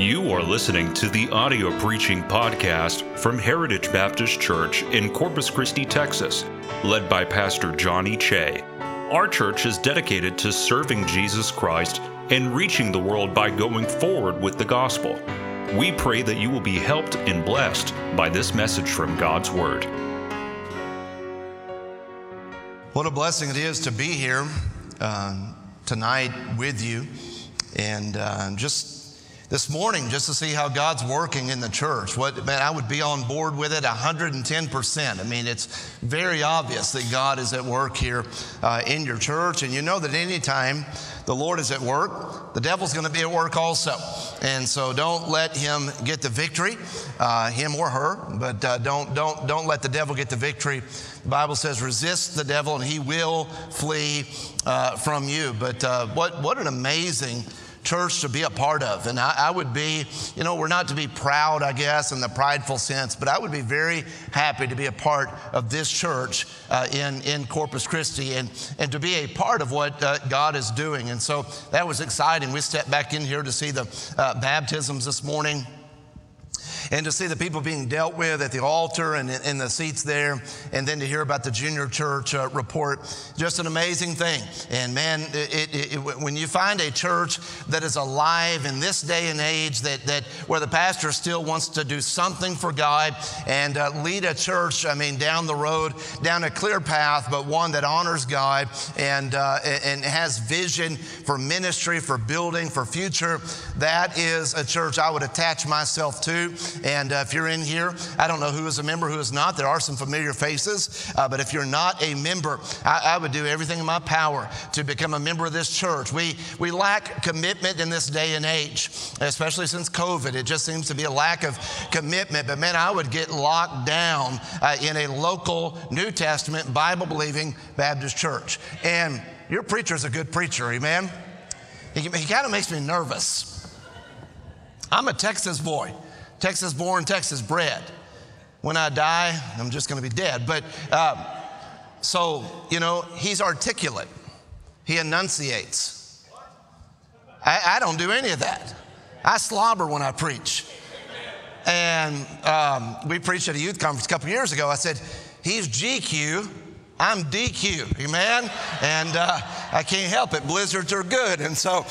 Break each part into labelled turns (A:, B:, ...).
A: You are listening to the audio preaching podcast from Heritage Baptist Church in Corpus Christi, Texas, led by Pastor Johnny Che. Our church is dedicated to serving Jesus Christ and reaching the world by going forward with the gospel. We pray that you will be helped and blessed by this message from God's Word.
B: What a blessing it is to be here uh, tonight with you and uh, just this morning just to see how God's working in the church. What man, I would be on board with it 110%. I mean, it's very obvious that God is at work here uh, in your church, and you know that anytime the Lord is at work, the devil's going to be at work also. And so don't let him get the victory, uh, him or her, but uh, don't don't don't let the devil get the victory. The Bible says, resist the devil and he will flee uh, from you. But uh, what what an amazing church to be a part of. And I, I, would be, you know, we're not to be proud, I guess, in the prideful sense, but I would be very happy to be a part of this church uh, in, in Corpus Christi and, and to be a part of what uh, God is doing. And so that was exciting. We stepped back in here to see the uh, baptisms this morning and to see the people being dealt with at the altar and in the seats there, and then to hear about the junior church uh, report, just an amazing thing. And man, it, it, it, when you find a church that is alive in this day and age, that, that where the pastor still wants to do something for God and uh, lead a church, I mean, down the road, down a clear path, but one that honors God and, uh, and has vision for ministry, for building, for future, that is a church I would attach myself to. And uh, if you're in here, I don't know who is a member, who is not. There are some familiar faces. Uh, but if you're not a member, I, I, would do everything in my power to become a member of this church. We, we lack commitment in this day and age, especially since COVID. It just seems to be a lack of commitment. But man, I would get locked down uh, in a local New Testament, Bible believing Baptist church. And your preacher is a good preacher, amen? He, he kind of makes me nervous. I'm a Texas boy. Texas born, Texas bred. When I die, I'm just going to be dead. But uh, so, you know, he's articulate, he enunciates. I, I, don't do any of that. I slobber when I preach. And um, we preached at a youth conference a couple years ago. I said, He's GQ, I'm DQ, amen? And uh, I can't help it. Blizzards are good. And so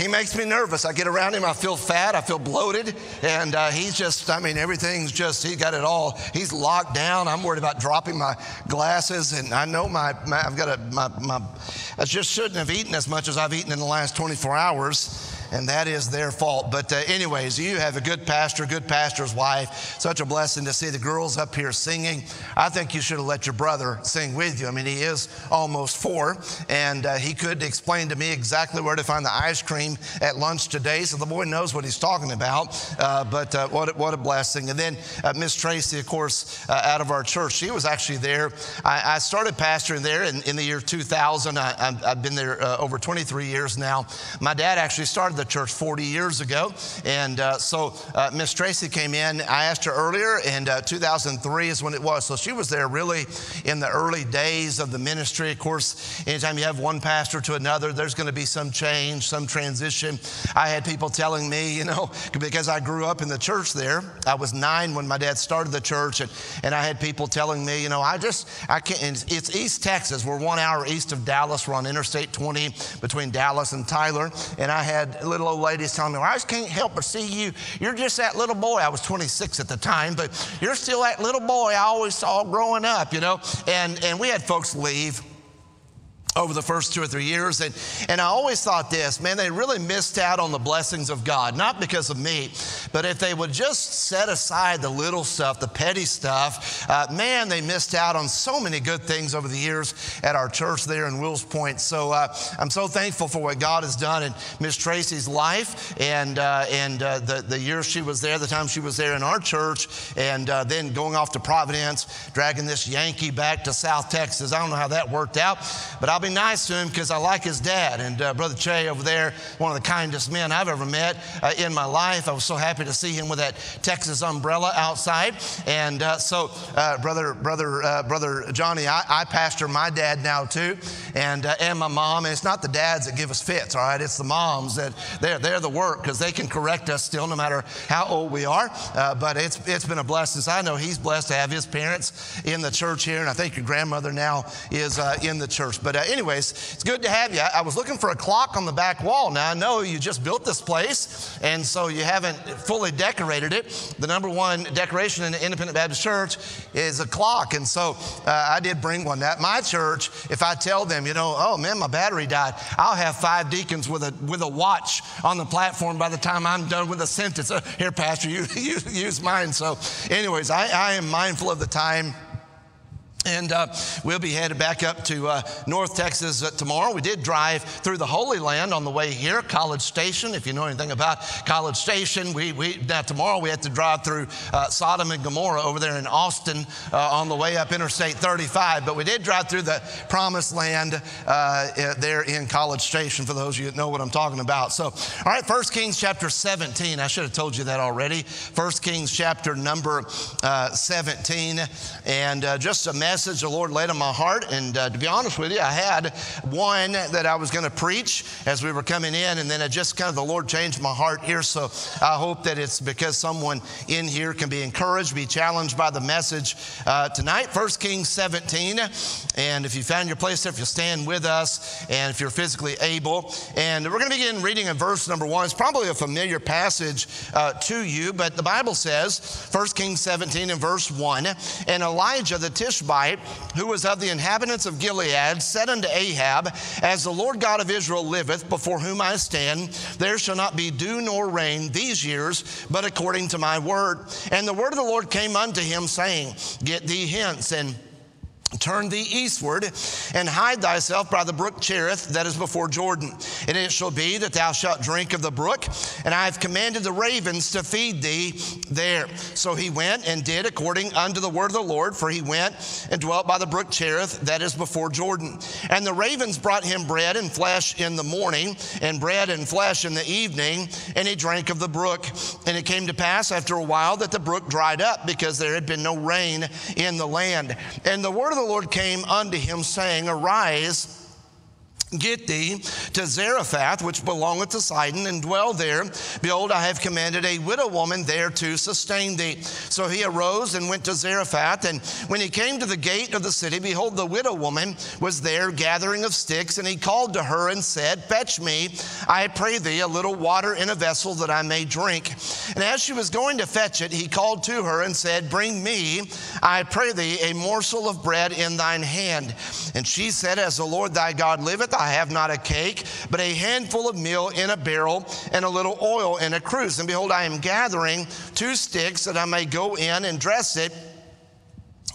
B: he makes me nervous. I get around him, I feel fat, I feel bloated, and uh, he's just, I mean, everything's just, he got it all. He's locked down. I'm worried about dropping my glasses, and I know my, my I've got a, my, my, I just shouldn't have eaten as much as I've eaten in the last 24 hours and that is their fault. But, uh, anyways, you have a good pastor, good pastor's wife. Such a blessing to see the girls up here singing. I think you should have let your brother sing with you. I mean, he is almost four, and uh, he could explain to me exactly where to find the ice cream at lunch today, so the boy knows what he's talking about. Uh, but uh, what, a, what a blessing. And then uh, Miss Tracy, of course, uh, out of our church, she was actually there. I, I started pastoring there in, in the year 2000. I, have been there over 23 years now. My dad actually started the church 40 years ago. And uh, so uh, Miss Tracy came in. I asked her earlier, and uh, 2003 is when it was. So she was there really in the early days of the ministry. Of course, anytime you have one pastor to another, there's going to be some change, some transition. I had people telling me, you know, because I grew up in the church there. I was nine when my dad started the church, and, and I had people telling me, you know, I just, I can't, it's East Texas. We're one hour east of Dallas. We're on Interstate 20 between Dallas and Tyler. And I had little old ladies telling me, well, I just can't help but see you. You're just that little boy. I was 26 at the time, but you're still that little boy I always saw growing up, you know? And, and we had folks leave over the first two or three years. And, and I always thought this man, they really missed out on the blessings of God, not because of me, but if they would just set aside the little stuff, the petty stuff, uh, man, they missed out on so many good things over the years at our church there in Wills Point. So uh, I'm so thankful for what God has done in Miss Tracy's life and, uh, and uh, the, the years she was there, the time she was there in our church, and uh, then going off to Providence, dragging this Yankee back to South Texas. I don't know how that worked out, but I I'll be nice to him because I like his dad. And uh, Brother Che over there, one of the kindest men I've ever met uh, in my life. I was so happy to see him with that Texas umbrella outside. And uh, so, uh, brother, brother, uh, brother Johnny, I, I, pastor my dad now too, and and my mom. And it's not the dads that give us fits, all right? It's the moms that they're they're the work because they can correct us still, no matter how old we are. but it's it's been a blessing. So I know he's blessed to have his parents in the church here, and I think your grandmother now is in the church. But anyways, it's good to have you. I was looking for a clock on the back wall. Now I know you just built this place, and so you haven't fully decorated it. The number one decoration in the Independent Baptist Church is a clock, and so uh, I did bring one. At my church, if I tell them, you know, oh man, my battery died, I'll have five deacons with a with a watch on the platform by the time I'm done with a sentence. Uh, here, Pastor, you, you use mine. So, anyways, I, I am mindful of the time. And uh, we'll be headed back up to uh, North Texas uh, tomorrow. We did drive through the Holy Land on the way here, College Station. If you know anything about College Station, we, we now tomorrow we have to drive through uh, Sodom and Gomorrah over there in Austin uh, on the way up Interstate 35. But we did drive through the Promised Land uh, there in College Station. For those of you that know what I'm talking about. So, all right, 1 Kings chapter 17. I should have told you that already. 1 Kings chapter number 17, and just a message the Lord laid on my heart. And uh, to be honest with you, I had one that I was going to preach as we were coming in, and then it just kind of the Lord changed my heart here. So I hope that it's because someone in here can be encouraged, be challenged by the message uh, tonight. First Kings 17. And if you found your place there, if you'll stand with us, and if you're physically able. And we're going to begin reading in verse number one. It's probably a familiar passage uh, to you, but the Bible says, 1 Kings 17 and verse 1, and Elijah the Tishbite who was of the inhabitants of Gilead, said unto Ahab, As the Lord God of Israel liveth, before whom I stand, there shall not be dew nor rain these years, but according to my word. And the word of the Lord came unto him, saying, Get thee hence, and Turn thee eastward and hide thyself by the brook Cherith that is before Jordan. And it shall be that thou shalt drink of the brook, and I have commanded the ravens to feed thee there. So he went and did according unto the word of the Lord, for he went and dwelt by the brook Cherith that is before Jordan. And the ravens brought him bread and flesh in the morning, and bread and flesh in the evening, and he drank of the brook. And it came to pass after a while that the brook dried up, because there had been no rain in the land. And the word of the Lord came unto him, saying, Arise Get thee to Zarephath, which belongeth to Sidon, and dwell there. Behold, I have commanded a widow woman there to sustain thee. So he arose and went to Zarephath. And when he came to the gate of the city, behold, the widow woman was there gathering of sticks. And he called to her and said, Fetch me, I pray thee, a little water in a vessel that I may drink. And as she was going to fetch it, he called to her and said, Bring me, I pray thee, a morsel of bread in thine hand. And she said, As the Lord thy God liveth, I have not a cake, but a handful of meal in a barrel and a little oil in a cruse. And behold, I am gathering two sticks that I may go in and dress it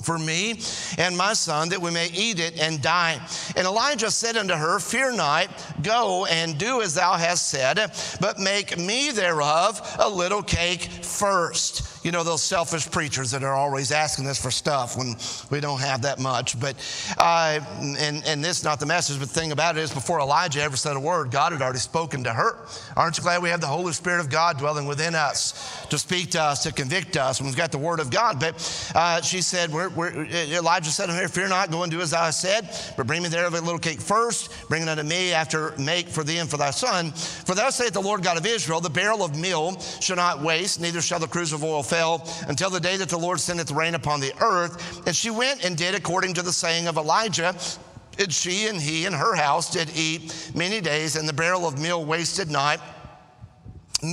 B: for me and my son that we may eat it and die. And Elijah said unto her, Fear not, go and do as thou hast said, but make me thereof a little cake first you know, those selfish preachers that are always asking us for stuff when we don't have that much. But, uh, and, and this is not the message, but the thing about it is before Elijah ever said a word, God had already spoken to her. Aren't you glad we have the Holy Spirit of God dwelling within us to speak to us, to convict us when we've got the word of God? But uh, she said, we're, we're, Elijah said to her, Fear not, go and do as I said, but bring me there a little cake first, bring it unto me after make for thee and for thy son. For thus saith the Lord God of Israel, the barrel of meal shall not waste, neither shall the cruse of oil fail fell until the day that the Lord sendeth rain upon the earth. And she went and did according to the saying of Elijah. And she and he and her house did eat many days, and the barrel of meal wasted not.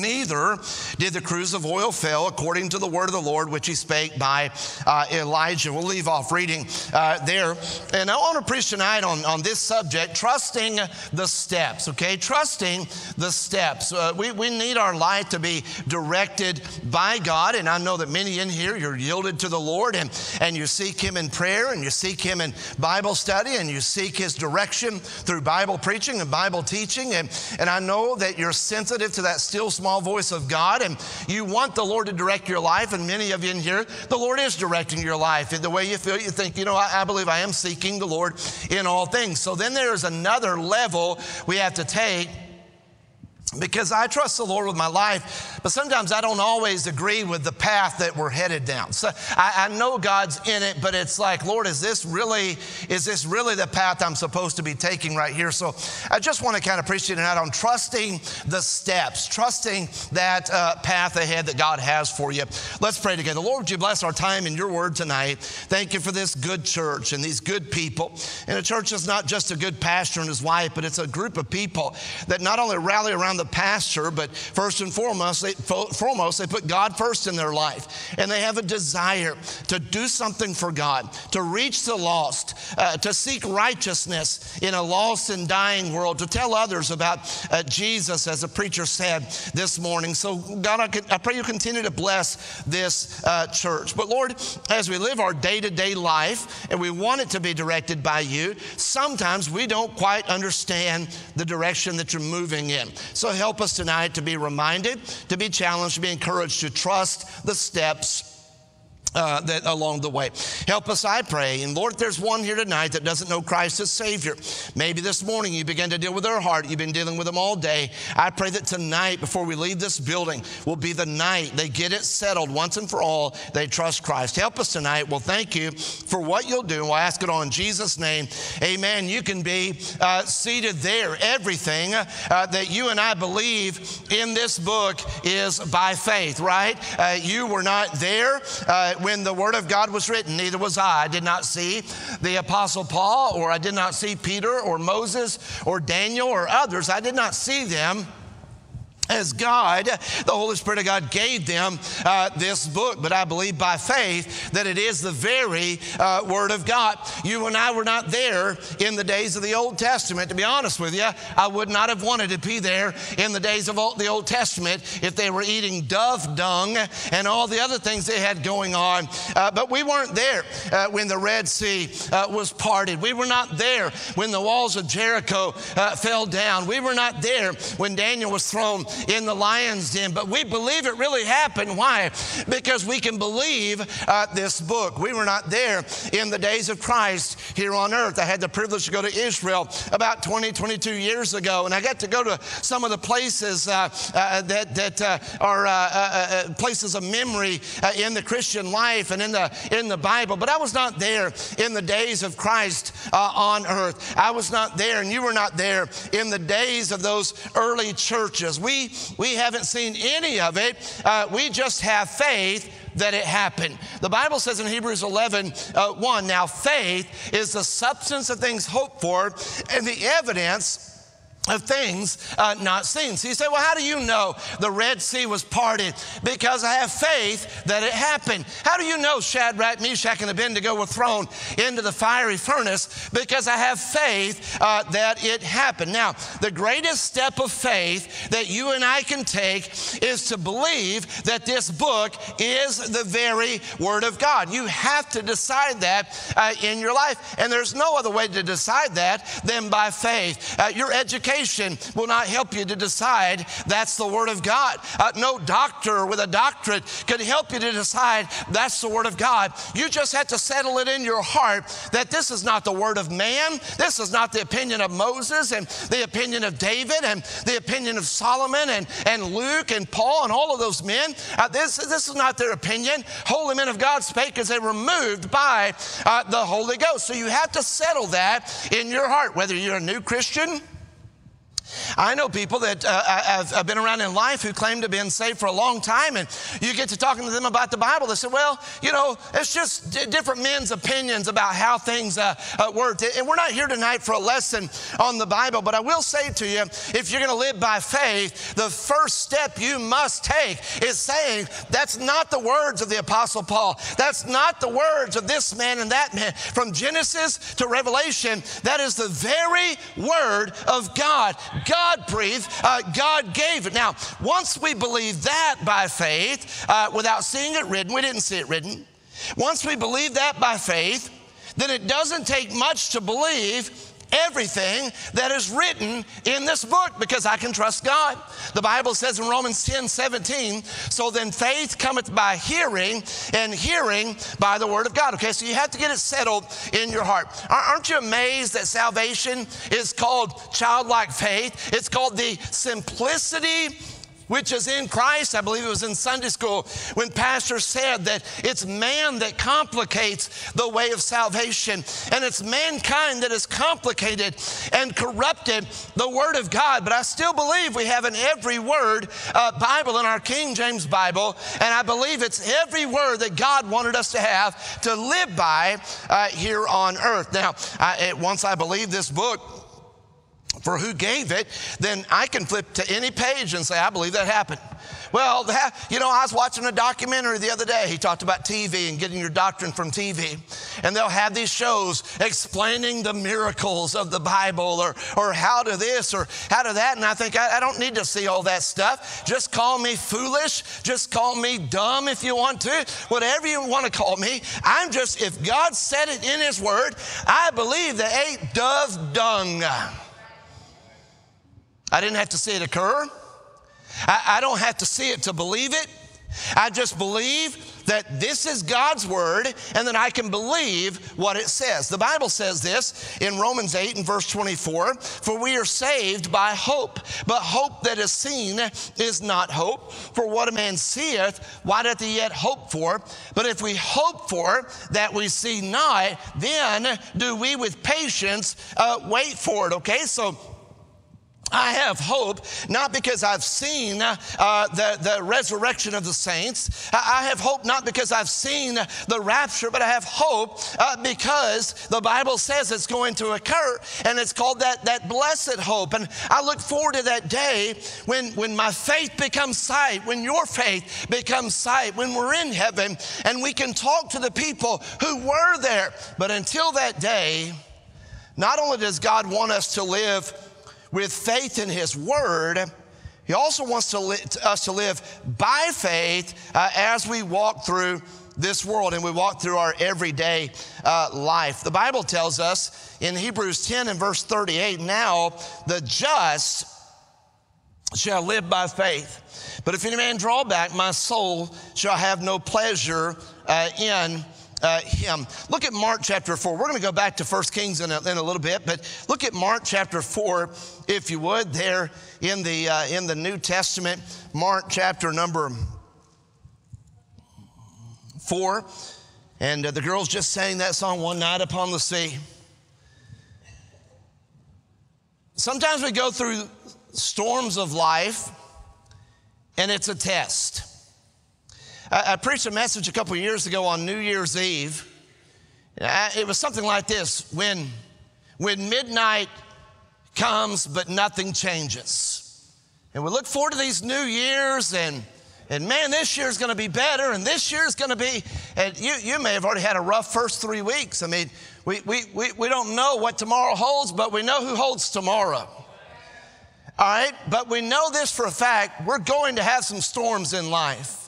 B: Neither did the cruse of oil fail according to the word of the Lord, which he spake by uh, Elijah. We'll leave off reading uh, there. And I want to preach tonight on, on this subject trusting the steps, okay? Trusting the steps. Uh, we, we need our life to be directed by God. And I know that many in here, you're yielded to the Lord and, and you seek Him in prayer and you seek Him in Bible study and you seek His direction through Bible preaching and Bible teaching. And, and I know that you're sensitive to that still small voice of God and you want the Lord to direct your life, and many of you in here, the Lord is directing your life. In the way you feel, you think, you know, I, I believe I am seeking the Lord in all things. So then there's another level we have to take because I trust the Lord with my life, but sometimes I don't always agree with the path that we're headed down. So I, I, know God's in it, but it's like, Lord, is this really, is this really the path I'm supposed to be taking right here? So I just want to kind of preach tonight on trusting the steps, trusting that uh, path ahead that God has for you. Let's pray together. Lord, would you bless our time in your word tonight? Thank you for this good church and these good people. And a church is not just a good pastor and his wife, but it's a group of people that not only rally around the the pastor, but first and foremost they, foremost, they put God first in their life. And they have a desire to do something for God, to reach the lost, uh, to seek righteousness in a lost and dying world, to tell others about uh, Jesus, as a preacher said this morning. So, God, I, I pray you continue to bless this uh, church. But, Lord, as we live our day to day life and we want it to be directed by you, sometimes we don't quite understand the direction that you're moving in. So, help us tonight to be reminded, to be challenged, to be encouraged to trust the steps uh, that along the way. Help us, I pray. And Lord, there's one here tonight that doesn't know Christ as Savior. Maybe this morning you begin to deal with their heart. You've been dealing with them all day. I pray that tonight, before we leave this building, will be the night they get it settled once and for all. They trust Christ. Help us tonight. Well, thank you for what you'll do. We'll ask it all in Jesus' name. Amen. You can be uh, seated there. Everything uh, that you and I believe in this book is by faith, right? Uh, you were not there uh, when the Word of God was written, neither was I. I did not see the Apostle Paul, or I did not see Peter, or Moses, or Daniel, or others. I did not see them as God, the Holy Spirit of God gave them uh, this book. But I believe by faith that it is the very uh, Word of God. You and I were not there in the days of the Old Testament. To be honest with you, I would not have wanted to be there in the days of the Old Testament if they were eating dove dung and all the other things they had going on. Uh, but we weren't there uh, when the Red Sea uh, was parted. We were not there when the walls of Jericho uh, fell down. We were not there when Daniel was thrown in the lion's den. But we believe it really happened. Why? Because we can believe uh, this book. We were not there in the days of Christ here on earth. I had the privilege to go to Israel about 20, 22 years ago, and I got to go to some of the places uh, uh, that, that uh, are uh, uh, places of memory in the Christian life and in the, in the Bible. But I was not there in the days of Christ on earth. I was not there, and you were not there in the days of those early churches. We we, haven't seen any of it. Uh, we just have faith that it happened. The Bible says in Hebrews 11, uh, 1, now faith is the substance of things hoped for and the evidence of things uh, not seen. So you say, well, how do you know the Red Sea was parted? Because I have faith that it happened. How do you know Shadrach, Meshach, and Abednego were thrown into the fiery furnace? Because I have faith uh, that it happened. Now, the greatest step of faith that you and I can take is to believe that this book is the very Word of God. You have to decide that uh, in your life, and there's no other way to decide that than by faith. Uh, your education education will not help you to decide that's the Word of God. Uh, no doctor with a doctorate can help you to decide that's the Word of God. You just have to settle it in your heart that this is not the Word of man. This is not the opinion of Moses and the opinion of David and the opinion of Solomon and, and Luke and Paul and all of those men. Uh, this, this is not their opinion. Holy men of God spake as they were moved by uh, the Holy Ghost. So you have to settle that in your heart, whether you're a new Christian I know people that uh, have, have, been around in life who claim to have been saved for a long time, and you get to talking to them about the Bible. They say, well, you know, it's just d- different men's opinions about how things uh, uh, work. And we're not here tonight for a lesson on the Bible, but I will say to you if you're going to live by faith, the first step you must take is saying, that's not the words of the Apostle Paul. That's not the words of this man and that man. From Genesis to Revelation, that is the very word of God. God breathed, uh, God gave it. Now, once we believe that by faith, uh, without seeing it written, we didn't see it written. Once we believe that by faith, then it doesn't take much to believe everything that is written in this book because I can trust God. The Bible says in Romans 10 17, so then faith cometh by hearing, and hearing by the word of God. Okay, so you have to get it settled in your heart. Aren't you amazed that salvation is called childlike faith? It's called the simplicity which is in Christ. I believe it was in Sunday school when Pastor said that it's man that complicates the way of salvation, and it's mankind that has complicated and corrupted the Word of God. But I still believe we have an every word uh, Bible in our King James Bible, and I believe it's every word that God wanted us to have to live by uh, here on earth. Now, I, once I believe this book, for who gave it, then I can flip to any page and say, I believe that happened. Well, that, you know, I was watching a documentary the other day. He talked about TV and getting your doctrine from TV. And they'll have these shows explaining the miracles of the Bible or, or how to this or how to that. And I think, I, I don't need to see all that stuff. Just call me foolish. Just call me dumb if you want to. Whatever you want to call me. I'm just, if God said it in His Word, I believe the eight dove dung. I didn't have to see it occur. I, I don't have to see it to believe it. I just believe that this is God's word and that I can believe what it says. The Bible says this in Romans 8 and verse 24 For we are saved by hope, but hope that is seen is not hope. For what a man seeth, why doth he yet hope for? But if we hope for that we see not, then do we with patience uh, wait for it. Okay, so I have hope, not because I've seen uh, the, the resurrection of the saints. I have hope not because I've seen the rapture, but I have hope uh, because the Bible says it's going to occur, and it's called that, that blessed hope. And I look forward to that day when, when my faith becomes sight, when your faith becomes sight, when we're in heaven and we can talk to the people who were there. But until that day, not only does God want us to live with faith in His Word, He also wants to li- us to live by faith uh, as we walk through this world and we walk through our everyday uh, life. The Bible tells us in Hebrews 10 and verse 38 now the just shall live by faith. But if any man draw back, my soul shall have no pleasure uh, in uh, him. Look at Mark chapter 4. We're going to go back to 1 Kings in a, in a, little bit, but look at Mark chapter 4, if you would, there in the, uh, in the New Testament. Mark chapter number 4. And uh, the girls just sang that song, One Night Upon the Sea. Sometimes we go through storms of life, and it's a test. I, I preached a message a couple years ago on New Year's Eve. It was something like this when, when midnight comes, but nothing changes. And we look forward to these new years and and man, this year's gonna be better, and this year's gonna be, and you, you may have already had a rough first three weeks. I mean, we, we, we, we don't know what tomorrow holds, but we know who holds tomorrow. All right, but we know this for a fact we're going to have some storms in life.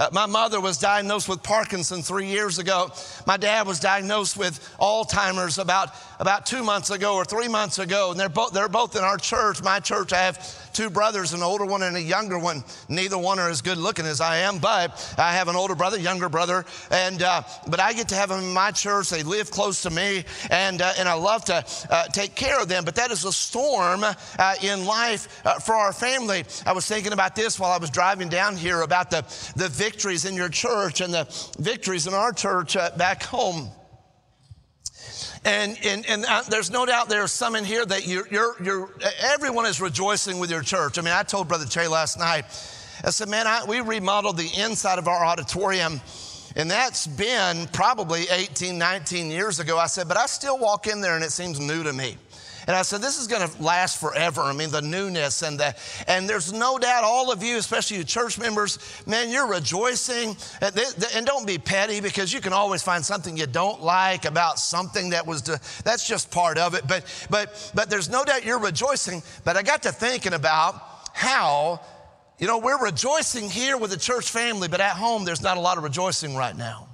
B: Uh, my mother was diagnosed with Parkinson three years ago. My dad was diagnosed with Alzheimer's about, about two months ago or three months ago. And they're both, they're both in our church. My church, I have two brothers, an older one and a younger one. Neither one are as good looking as I am, but I have an older brother, younger brother. And, uh, but I get to have them in my church. They live close to me, and, uh, and I love to uh, take care of them. But that is a storm uh, in life uh, for our family. I was thinking about this while I was driving down here about the, the victories in your church and the victories in our church uh, back home. And, and, and uh, there's no doubt there are some in here that you're, you're, you're, everyone is rejoicing with your church. I mean, I told Brother Che last night, I said, man, I, we remodeled the inside of our auditorium. And that's been probably 18, 19 years ago. I said, but I still walk in there and it seems new to me. And I said, this is going to last forever. I mean, the newness and the, and there's no doubt all of you, especially you church members, man, you're rejoicing. And don't be petty because you can always find something you don't like about something that was, that's just part of it. But, but, but there's no doubt you're rejoicing. But I got to thinking about how, you know, we're rejoicing here with the church family, but at home, there's not a lot of rejoicing right now.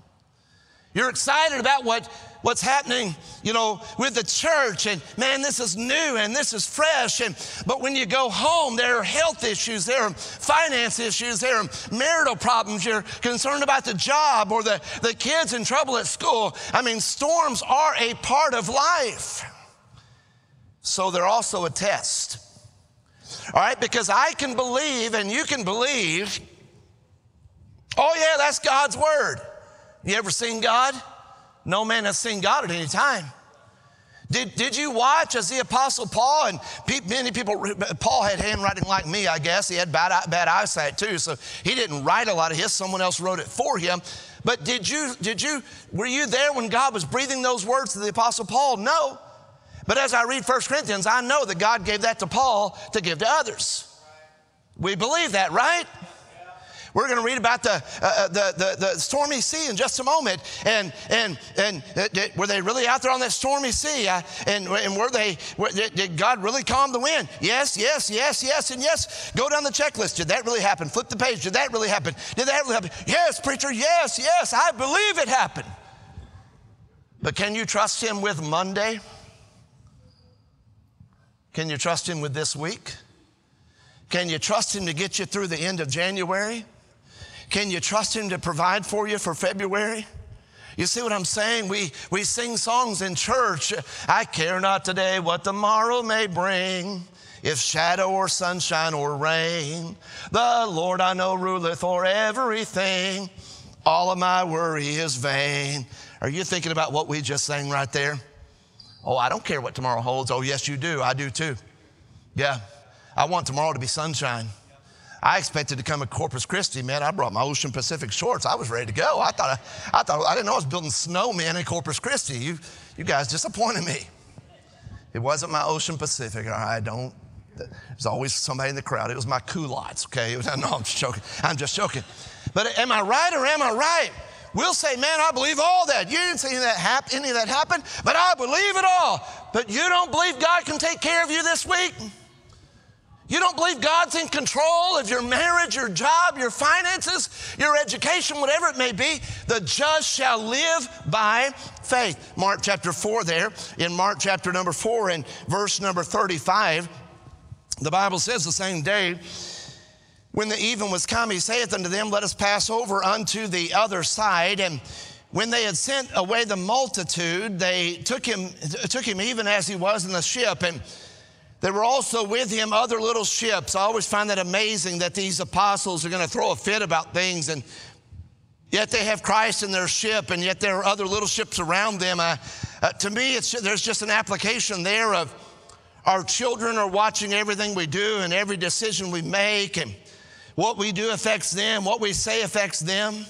B: You're excited about what, what's happening, you know, with the church. And man, this is new and this is fresh. And but when you go home, there are health issues, there are finance issues, there are marital problems. You're concerned about the job or the, the kids in trouble at school. I mean, storms are a part of life. So they're also a test. All right, because I can believe and you can believe. Oh, yeah, that's God's word. You ever seen God? No man has seen God at any time. Did, did you watch as the Apostle Paul, and pe- many people, Paul had handwriting like me, I guess. He had bad, bad eyesight too, so he didn't write a lot of his. Someone else wrote it for him. But did you, did you, were you there when God was breathing those words to the Apostle Paul? No. But as I read 1 Corinthians, I know that God gave that to Paul to give to others. We believe that, right? We're going to read about the, uh, uh, the, the, the, stormy sea in just a moment. And, and, and uh, were they really out there on that stormy sea? Uh, and, and were they, were, did God really calm the wind? Yes, yes, yes, yes, and yes. Go down the checklist. Did that really happen? Flip the page. Did that really happen? Did that really happen? Yes, preacher, yes, yes, I believe it happened. But can you trust Him with Monday? Can you trust Him with this week? Can you trust Him to get you through the end of January? Can you trust Him to provide for you for February? You see what I'm saying? We, we sing songs in church. I care not today what tomorrow may bring. If shadow or sunshine or rain, the Lord I know ruleth o'er everything. All of my worry is vain. Are you thinking about what we just sang right there? Oh, I don't care what tomorrow holds. Oh, yes, you do. I do too. Yeah. I want tomorrow to be sunshine. I expected to come to Corpus Christi, man. I brought my Ocean Pacific shorts. I was ready to go. I thought I, I thought I didn't know I was building snowmen in Corpus Christi. You, you guys disappointed me. It wasn't my Ocean Pacific. Right, don't. There's always somebody in the crowd. It was my culottes. Okay, was, no, I'm just joking. I'm just joking. But am I right or am I right? We'll say, man, I believe all that. You didn't see any of that happen, any of that happen, but I believe it all. But you don't believe God can take care of you this week? You don't believe God's in control of your marriage, your job, your finances, your education, whatever it may be. The just shall live by faith. Mark chapter 4, there, in Mark chapter number 4 and verse number 35, the Bible says the same day, when the even was come, he saith unto them, Let us pass over unto the other side. And when they had sent away the multitude, they took him, took him even as he was in the ship. And there were also with him other little ships. I always find that amazing that these apostles are going to throw a fit about things and yet they have Christ in their ship and yet there are other little ships around them. Uh, uh, to me, there's just an application there of our children are watching everything we do and every decision we make and what we do affects them, what we say affects them.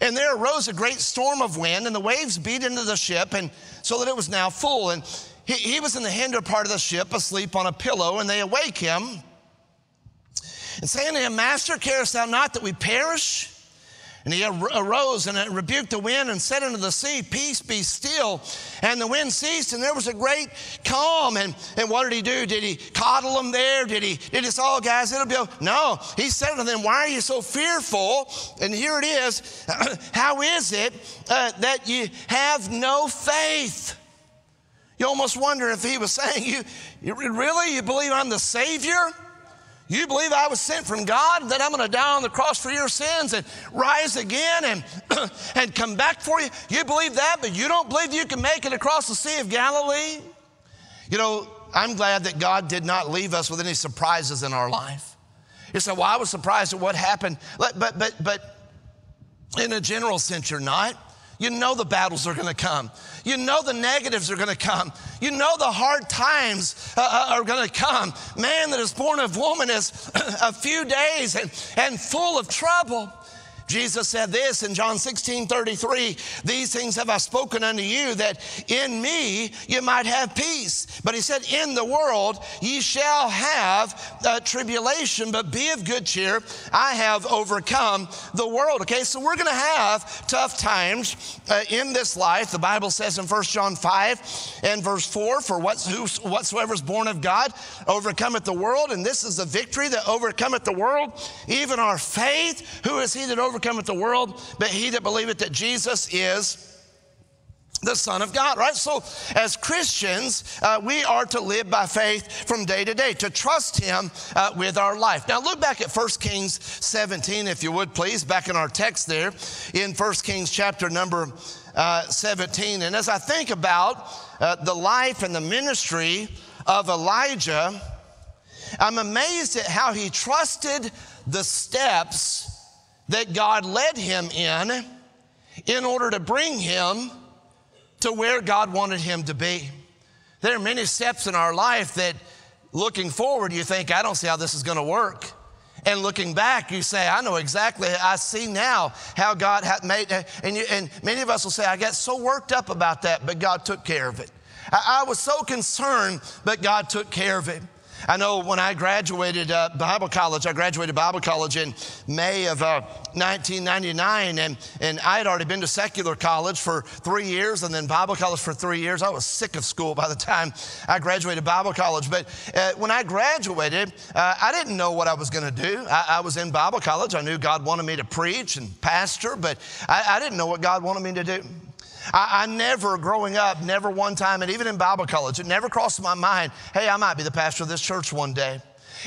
B: And there arose a great storm of wind, and the waves beat into the ship, and so that it was now full. And he, he was in the hinder part of the ship, asleep on a pillow, and they awake him and saying to him, Master, carest thou not that we perish? And he arose and rebuked the wind and said unto the sea, Peace be still. And the wind ceased, and there was a great calm. And, and what did he do? Did he coddle them there? Did he, did he say, Oh, guys, it'll be okay? No. He said to them, Why are you so fearful? And here it is. How is it uh, that you have no faith? You almost wonder if he was saying, you, you really? You believe I'm the Savior? You believe I was sent from God, that I'm going to die on the cross for your sins and rise again and, and come back for you? You believe that, but you don't believe you can make it across the Sea of Galilee? You know, I'm glad that God did not leave us with any surprises in our life. You say, well, I was surprised at what happened. But, but, but in a general sense, you're not. You know the battles are going to come. You know the negatives are going to come. You know the hard times uh, uh are going to come. Man that is born of woman is a few days and, and full of trouble. Jesus said this in John 16 33 These things have I spoken unto you, that in me you might have peace. But he said, In the world ye shall have uh, tribulation, but be of good cheer. I have overcome the world. Okay, so we're going to have tough times uh, in this life. The Bible says in 1 John 5 and verse 4 For whatsoever is born of God overcometh the world, and this is the victory that overcometh the world, even our faith. Who is he that overcometh? Overcometh the world, but he that believeth that Jesus is the Son of God, right? So, as Christians, uh, we are to live by faith from day to day, to trust Him uh, with our life. Now, look back at 1 Kings 17, if you would please, back in our text there, in 1 Kings chapter number uh, 17. And as I think about uh, the life and the ministry of Elijah, I'm amazed at how he trusted the steps that God led him in in order to bring him to where God wanted him to be. There are many steps in our life that looking forward, you think, I don't see how this is going to work. And looking back, you say, I know exactly, I see now how God had made, and, you, and many of us will say, I got so worked up about that, but God took care of it. I, I was so concerned, but God took care of it. I know when I graduated uh, Bible college, I graduated Bible college in May of uh, 1999, and, and I had already been to secular college for three years and then Bible college for three years. I was sick of school by the time I graduated Bible college. But uh, when I graduated, uh, I didn't know what I was going to do. I, I, was in Bible college. I knew God wanted me to preach and pastor, but I, I didn't know what God wanted me to do. I, I, never, growing up, never one time, and even in Bible college, it never crossed my mind, hey, I might be the pastor of this church one day.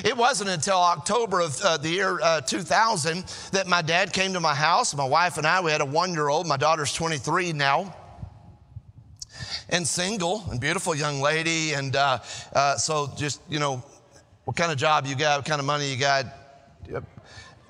B: It wasn't until October of uh, the year uh, 2000 that my dad came to my house. My wife and I, we had a one year old. My daughter's 23 now. And single and beautiful young lady. And uh, uh so, just, you know, what kind of job you got, what kind of money you got.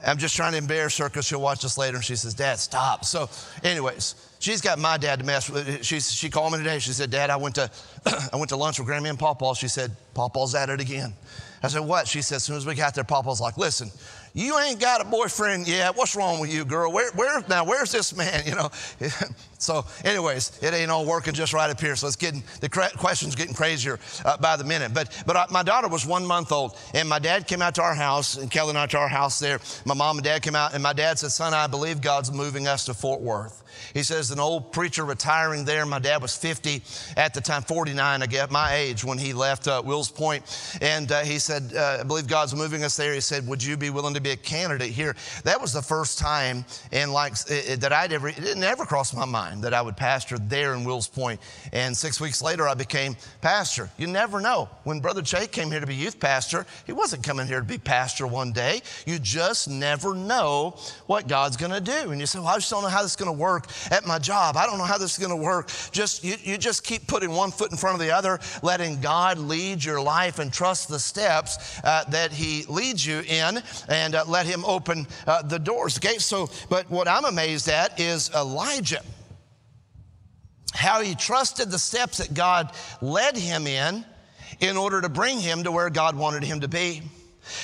B: I'm just trying to embarrass her because she'll watch this later and she says, Dad, stop. So, anyways, She's got my dad to mess with. She, she called me today. She said, Dad, I went to, I went to lunch with Grammy and Pawpaw. She said, Pawpaw's at it again. I said, What? She said, As soon as we got there, Pawpaw's like, Listen, you ain't got a boyfriend yet. What's wrong with you, girl? Where, where now? Where's this man? You know. so, anyways, it ain't all working just right up here. So it's getting the questions getting crazier uh, by the minute. But but I, my daughter was one month old, and my dad came out to our house, and Kelly and I to our house there. My mom and dad came out, and my dad said, "Son, I believe God's moving us to Fort Worth." He says, an old preacher retiring there. My dad was 50 at the time, 49, I guess, my age when he left uh, Wills Point. And uh, he said, uh, I believe God's moving us there. He said, Would you be willing to be a candidate here? That was the first time in like it, that I'd ever, it never crossed my mind that I would pastor there in Wills Point. And six weeks later, I became pastor. You never know. When Brother Jake came here to be youth pastor, he wasn't coming here to be pastor one day. You just never know what God's going to do. And you say, Well, I just don't know how this is going to work at my job. I don't know how this is going to work. Just you, you just keep putting one foot in front of the other, letting God lead your life and trust the steps uh, that He leads you in, and uh, let Him open uh, the doors. Okay, so but what I'm amazed at is Elijah. How he trusted the steps that God led him in in order to bring him to where God wanted him to be.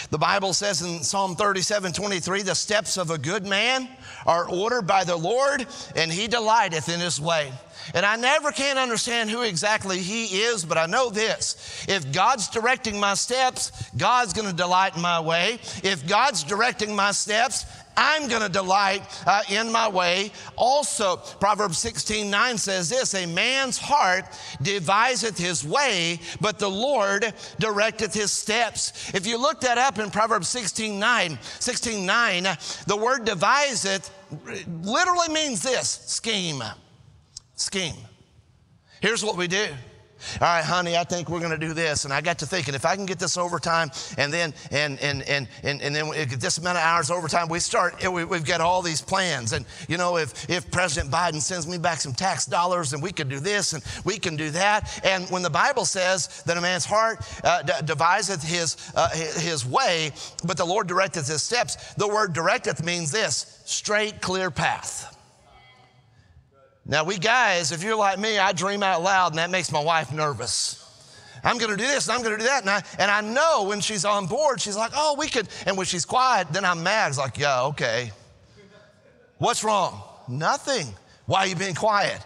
B: The Bible says in Psalm 37 23, the steps of a good man are ordered by the Lord, and he delighteth in his way. And I never can understand who exactly he is, but I know this. If God's directing my steps, God's gonna delight in my way. If God's directing my steps, I'm going to delight uh, in my way. Also, Proverbs 16 9 says this A man's heart deviseth his way, but the Lord directeth his steps. If you look that up in Proverbs 16 9, 16 9, the word deviseth literally means this scheme. Scheme. Here's what we do all right, honey, I think we're going to do this. And I got to thinking, if I can get this overtime and then, and, and, and, and, and then this amount of hours overtime, we start, we, have got all these plans. And, you know, if, if President Biden sends me back some tax dollars, and we could do this and we can do that. And when the Bible says that a man's heart uh, deviseth his, uh, his way, but the Lord directeth his steps, the word directeth means this straight, clear path. Now, we guys, if you're like me, I dream out loud and that makes my wife nervous. I'm gonna do this and I'm gonna do that. And I, and I know when she's on board, she's like, oh, we could. And when she's quiet, then I'm mad. It's like, yeah, okay. What's wrong? Nothing. Why are you being quiet?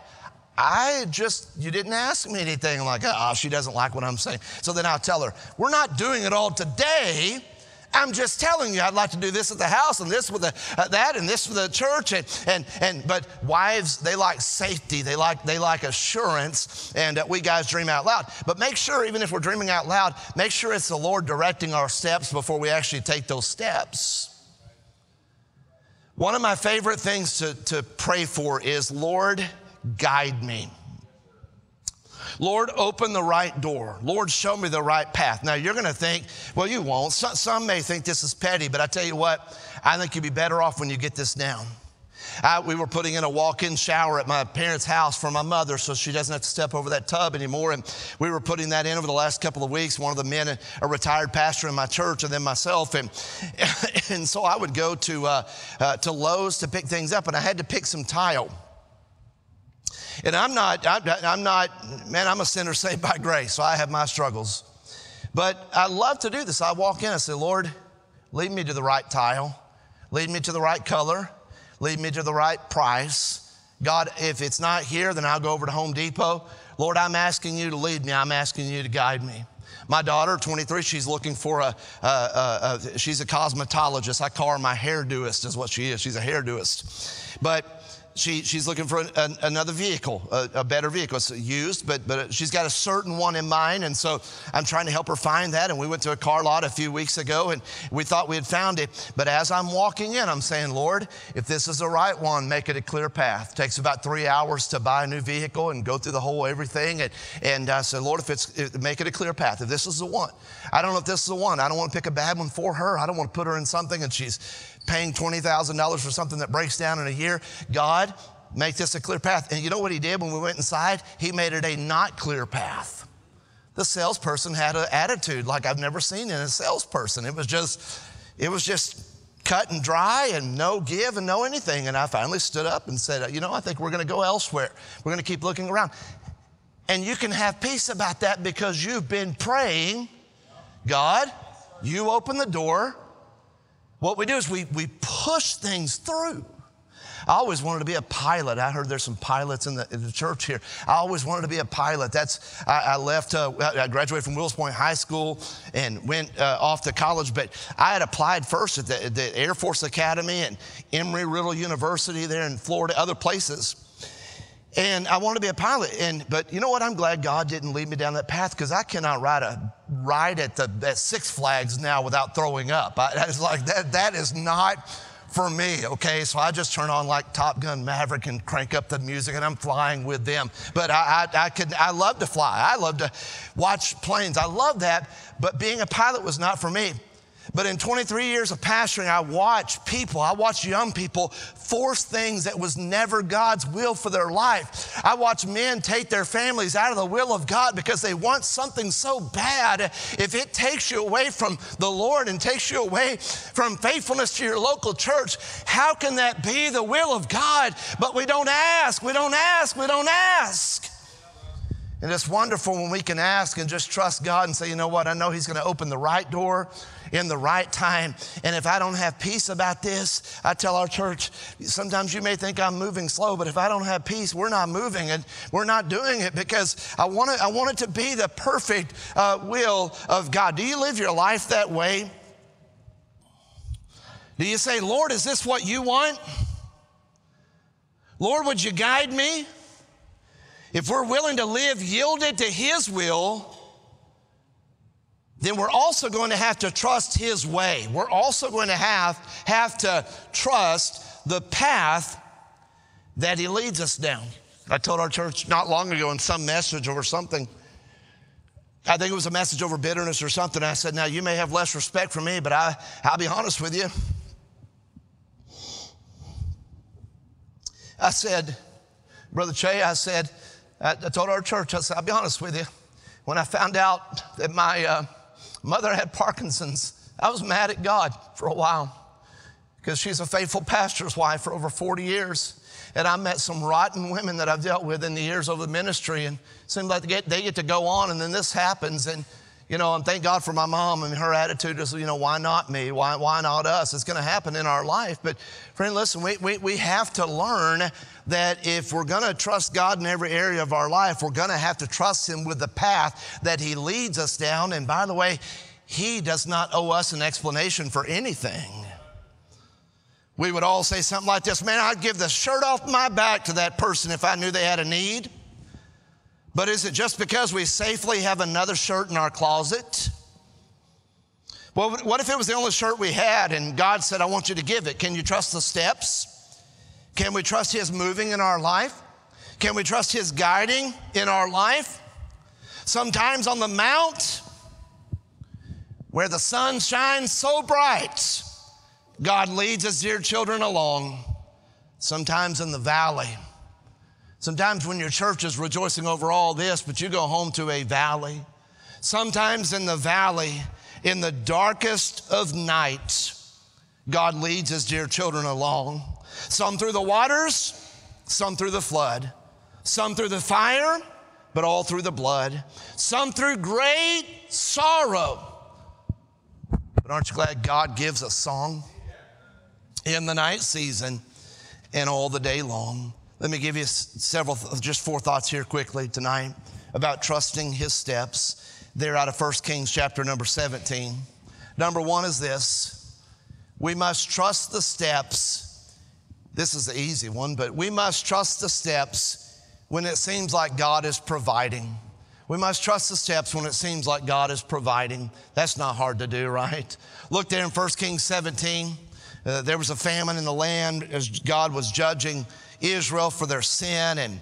B: I just, you didn't ask me anything. I'm like, oh, she doesn't like what I'm saying. So then I'll tell her, we're not doing it all today. I'm just telling you, I'd like to do this at the house and this with the, uh, that and this for the church. And, and, and, but wives, they like safety. They like, they like assurance. And uh, we guys dream out loud. But make sure, even if we're dreaming out loud, make sure it's the Lord directing our steps before we actually take those steps. One of my favorite things to, to pray for is, Lord, guide me. Lord, open the right door. Lord, show me the right path. Now, you're going to think, well, you won't. Some, some may think this is petty, but I tell you what, I think you'd be better off when you get this down. I, we were putting in a walk in shower at my parents' house for my mother so she doesn't have to step over that tub anymore. And we were putting that in over the last couple of weeks. One of the men, a retired pastor in my church, and then myself. And, and so I would go to, uh, uh, to Lowe's to pick things up, and I had to pick some tile. And I'm not, I'm not, man, I'm a sinner saved by grace, so I have my struggles. But I love to do this. I walk in, I say, Lord, lead me to the right tile, lead me to the right color, lead me to the right price. God, if it's not here, then I'll go over to Home Depot. Lord, I'm asking you to lead me, I'm asking you to guide me. My daughter, 23, she's looking for a, a, a, a she's a cosmetologist. I call her my hairdoist, is what she is. She's a hairdoist. But she, she's looking for an, an, another vehicle, a, a, better vehicle. It's used, but, but she's got a certain one in mind. And so I'm trying to help her find that. And we went to a car lot a few weeks ago and we thought we had found it. But as I'm walking in, I'm saying, Lord, if this is the right one, make it a clear path. It takes about three hours to buy a new vehicle and go through the whole everything. And, and I said, Lord, if it's, if, make it a clear path. If this is the one, I don't know if this is the one. I don't want to pick a bad one for her. I don't want to put her in something and she's paying $20,000 for something that breaks down in a year. God, make this a clear path. And you know what he did when we went inside? He made it a not clear path. The salesperson had an attitude like I've never seen in a salesperson. It was just, it was just cut and dry and no give and no anything. And I finally stood up and said, You know, I think we're going to go elsewhere. We're going to keep looking around. And you can have peace about that because you've been praying, God, you open the door, what we do is we, we push things through. I always wanted to be a pilot. I heard there's some pilots in the, in the church here. I always wanted to be a pilot. That's I, I left. Uh, I graduated from Wills Point High School and went uh, off to college. But I had applied first at the, the Air Force Academy and Embry-Riddle University there in Florida, other places. And I want to be a pilot. And but you know what? I'm glad God didn't lead me down that path because I cannot ride a ride at the at Six Flags now without throwing up. I, it's like that. That is not for me. Okay, so I just turn on like Top Gun Maverick and crank up the music, and I'm flying with them. But I, I, I could. I love to fly. I love to watch planes. I love that. But being a pilot was not for me. But in 23 years of pastoring, I watched people, I watched young people force things that was never God's will for their life. I watched men take their families out of the will of God because they want something so bad. If it takes you away from the Lord and takes you away from faithfulness to your local church, how can that be the will of God? But we don't ask, we don't ask, we don't ask. And it's wonderful when we can ask and just trust God and say, you know what, I know He's going to open the right door in the right time. And if I don't have peace about this, I tell our church, sometimes you may think I'm moving slow, but if I don't have peace, we're not moving and we're not doing it because I want it, I want it to be the perfect uh, will of God. Do you live your life that way? Do you say, Lord, is this what you want? Lord, would you guide me? If we're willing to live yielded to His will, then we're also going to have to trust His way. We're also going to have, have to trust the path that He leads us down. I told our church not long ago in some message or something, I think it was a message over bitterness or something. I said, Now you may have less respect for me, but I, I'll be honest with you. I said, Brother Che, I said, I told our church, I said, I'll be honest with you. When I found out that my uh, mother had Parkinson's, I was mad at God for a while because she's a faithful pastor's wife for over 40 years. And I met some rotten women that I've dealt with in the years of the ministry, and it seemed like they get, they get to go on, and then this happens. And you know, and thank God for my mom and her attitude is, you know, why not me? Why, why not us? It's going to happen in our life. But friend, listen, we, we, we have to learn that if we're going to trust God in every area of our life, we're going to have to trust Him with the path that He leads us down. And by the way, He does not owe us an explanation for anything. We would all say something like this Man, I'd give the shirt off my back to that person if I knew they had a need. But is it just because we safely have another shirt in our closet? Well, what if it was the only shirt we had and God said, I want you to give it? Can you trust the steps? Can we trust His moving in our life? Can we trust His guiding in our life? Sometimes on the mount where the sun shines so bright, God leads his dear children along. Sometimes in the valley. Sometimes when your church is rejoicing over all this, but you go home to a valley. Sometimes in the valley, in the darkest of nights, God leads his dear children along. Some through the waters, some through the flood, some through the fire, but all through the blood, some through great sorrow. But aren't you glad God gives a song in the night season and all the day long? Let me give you several, just four thoughts here quickly tonight about trusting his steps. They're out of 1 Kings chapter number 17. Number one is this we must trust the steps. This is the easy one, but we must trust the steps when it seems like God is providing. We must trust the steps when it seems like God is providing. That's not hard to do, right? Look there in 1 Kings 17. Uh, there was a famine in the land as God was judging Israel for their sin. And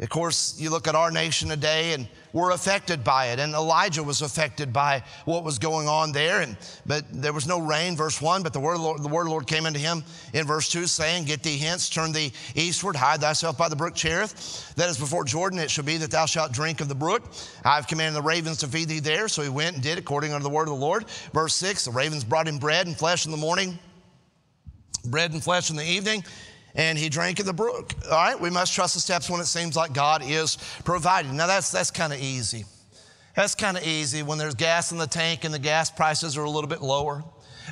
B: of course, you look at our nation today and we're affected by it. And Elijah was affected by what was going on there. And, but there was no rain, verse 1. But the word, Lord, the word of the Lord came into him in verse 2, saying, Get thee hence, turn thee eastward, hide thyself by the brook Cherith. That is before Jordan. It shall be that thou shalt drink of the brook. I have commanded the ravens to feed thee there. So he went and did according unto the word of the Lord. Verse 6 The ravens brought him bread and flesh in the morning, bread and flesh in the evening and he drank of the brook. All right, we must trust the steps when it seems like God is providing. Now that's that's kind of easy. That's kind of easy when there's gas in the tank and the gas prices are a little bit lower.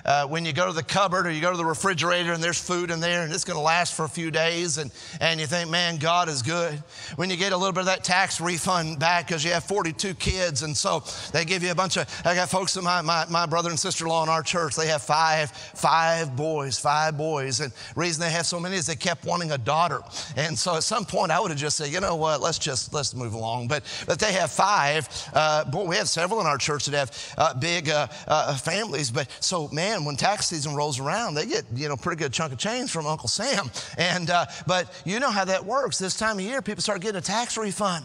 B: Uh, when you go to the cupboard or you go to the refrigerator and there's food in there and it's going to last for a few days and, and you think, man, God is good. When you get a little bit of that tax refund back because you have 42 kids and so they give you a bunch of, I got folks in my, my, my brother and sister-in-law in our church, they have five, five boys, five boys. And reason they have so many is they kept wanting a daughter. And so at some point I would have just said, you know what, let's just, let's move along. But, but they have five. Uh, boy, we have several in our church that have uh, big uh, uh, families. But so, man, man, when tax season rolls around, they get, you know, pretty good chunk of change from Uncle Sam. And, uh, but you know how that works. This time of year, people start getting a tax refund.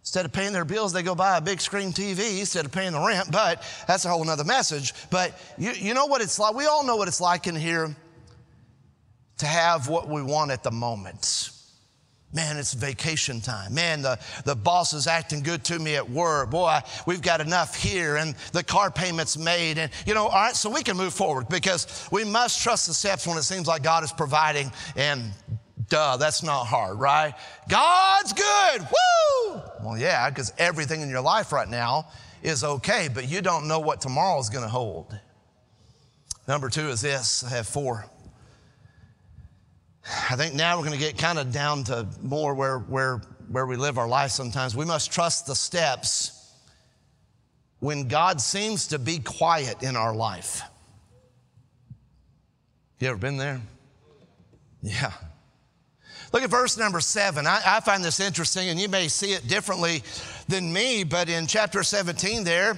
B: Instead of paying their bills, they go buy a big screen TV instead of paying the rent. But that's a whole nother message. But you, you know what it's like? We all know what it's like in here to have what we want at the moment. Man, it's vacation time. Man, the, the boss is acting good to me at work. Boy, we've got enough here and the car payment's made. And, you know, all right, so we can move forward because we must trust the steps when it seems like God is providing. And duh, that's not hard, right? God's good. Woo! Well, yeah, because everything in your life right now is okay, but you don't know what tomorrow is going to hold. Number two is this I have four. I think now we're going to get kind of down to more where, where, where we live our life sometimes. We must trust the steps when God seems to be quiet in our life. You ever been there? Yeah. Look at verse number seven. I, I, find this interesting, and you may see it differently than me, but in chapter 17 there,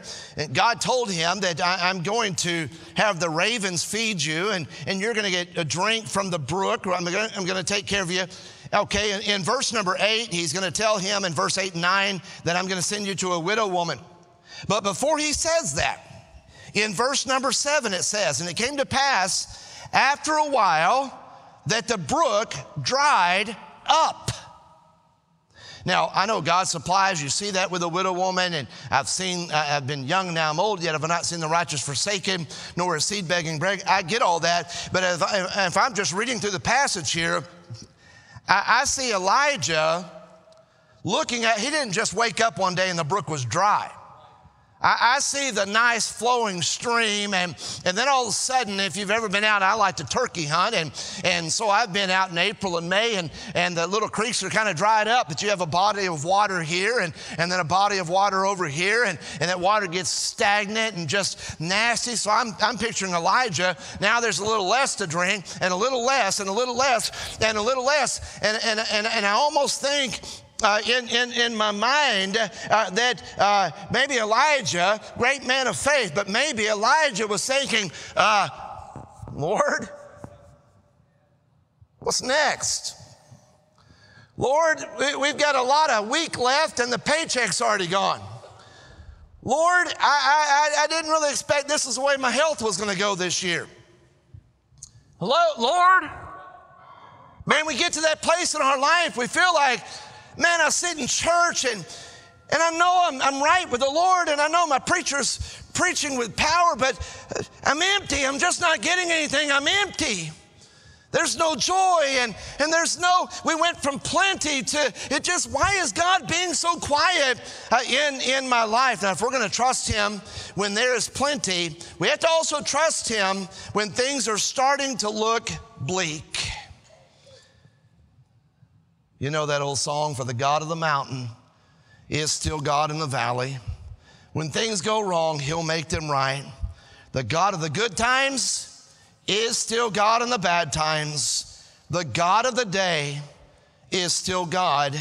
B: God told him that I, am going to have the ravens feed you, and, and you're going to get a drink from the brook. I'm going I'm to take care of you. Okay, in, in verse number eight, he's going to tell him in verse eight and nine that I'm going to send you to a widow woman. But before he says that, in verse number seven, it says, And it came to pass after a while, that the brook dried up. Now, I know God supplies. You see that with a widow woman, and I've seen, I've been young now, I'm old, yet have I not seen the righteous forsaken, nor a seed begging bread. I get all that. But if, I, if I'm just reading through the passage here, I, I see Elijah looking at, he didn't just wake up one day and the brook was dry. I, see the nice flowing stream, and, and then all of a sudden, if you've ever been out, I like to turkey hunt, and, and so I've been out in April and May, and, and the little creeks are kind of dried up, but you have a body of water here, and, and then a body of water over here, and, and that water gets stagnant and just nasty. So I'm, I'm picturing Elijah. Now there's a little less to drink, and a little less, and a little less, and a little less, and, and, and, and I almost think uh, in, in, in my mind uh, that uh, maybe Elijah, great man of faith, but maybe Elijah was thinking, uh, Lord, what's next? Lord, we've got a lot of week left and the paycheck's already gone. Lord, I, I, I didn't really expect this is the way my health was going to go this year. Hello, Lord? Man, we get to that place in our life, we feel like, man, I sit in church and, and I know I'm, I'm right with the Lord and I know my preacher's preaching with power, but I'm empty. I'm just not getting anything. I'm empty. There's no joy and, and there's no, we went from plenty to it just, why is God being so quiet uh, in, in my life? Now, if we're going to trust Him when there is plenty, we have to also trust Him when things are starting to look bleak. You know that old song, For the God of the mountain is still God in the valley. When things go wrong, He'll make them right. The God of the good times, is still God in the bad times. The God of the day is still God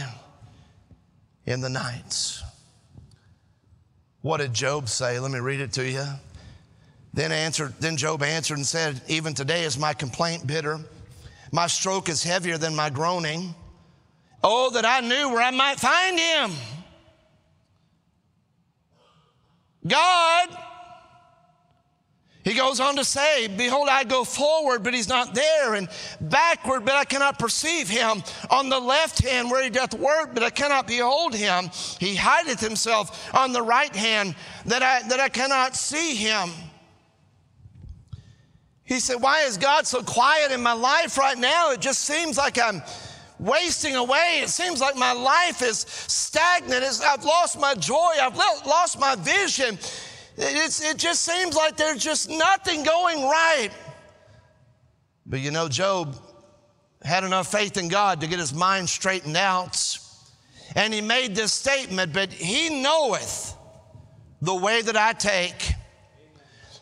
B: in the nights. What did Job say? Let me read it to you. Then answered, then Job answered and said, Even today is my complaint bitter. My stroke is heavier than my groaning. Oh, that I knew where I might find him. God he goes on to say, Behold, I go forward, but he's not there, and backward, but I cannot perceive him. On the left hand, where he doth work, but I cannot behold him. He hideth himself on the right hand, that I, that I cannot see him. He said, Why is God so quiet in my life right now? It just seems like I'm wasting away. It seems like my life is stagnant. I've lost my joy. I've lost my vision. It's, it just seems like there's just nothing going right. But you know, Job had enough faith in God to get his mind straightened out. And he made this statement, but he knoweth the way that I take.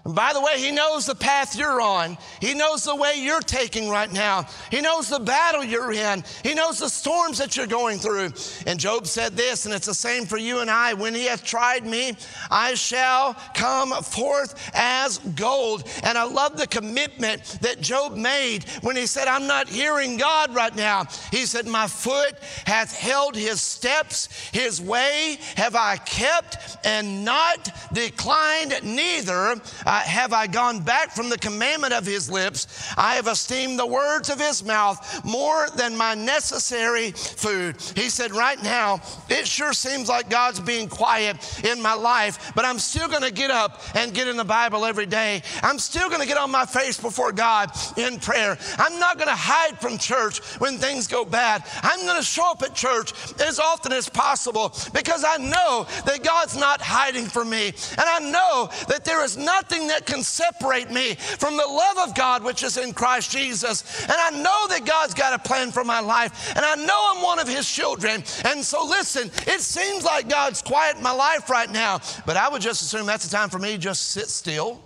B: And by the way, He knows the path you're on. He knows the way you're taking right now. He knows the battle you're in. He knows the storms that you're going through. And Job said this, and it's the same for you and I. When He hath tried me, I shall come forth as gold. And I love the commitment that Job made when he said, I'm not hearing God right now. He said, My foot hath held His steps, His way have I kept and not declined, neither have I gone back from the commandment of his lips. I have esteemed the words of his mouth more than my necessary food. He said, Right now, it sure seems like God's being quiet in my life, but I'm still going to get up and get in the Bible every day. I'm still going to get on my face before God in prayer. I'm not going to hide from church when things go bad. I'm going to show up at church as often as possible because I know that God's not hiding from me. And I know that there is nothing nothing that can separate me from the love of God which is in Christ Jesus. And I know that God's got a plan for my life, and I know I'm one of His children. And so, listen, it seems like God's quiet in my life right now, but I would just assume that's the time for me to just sit still.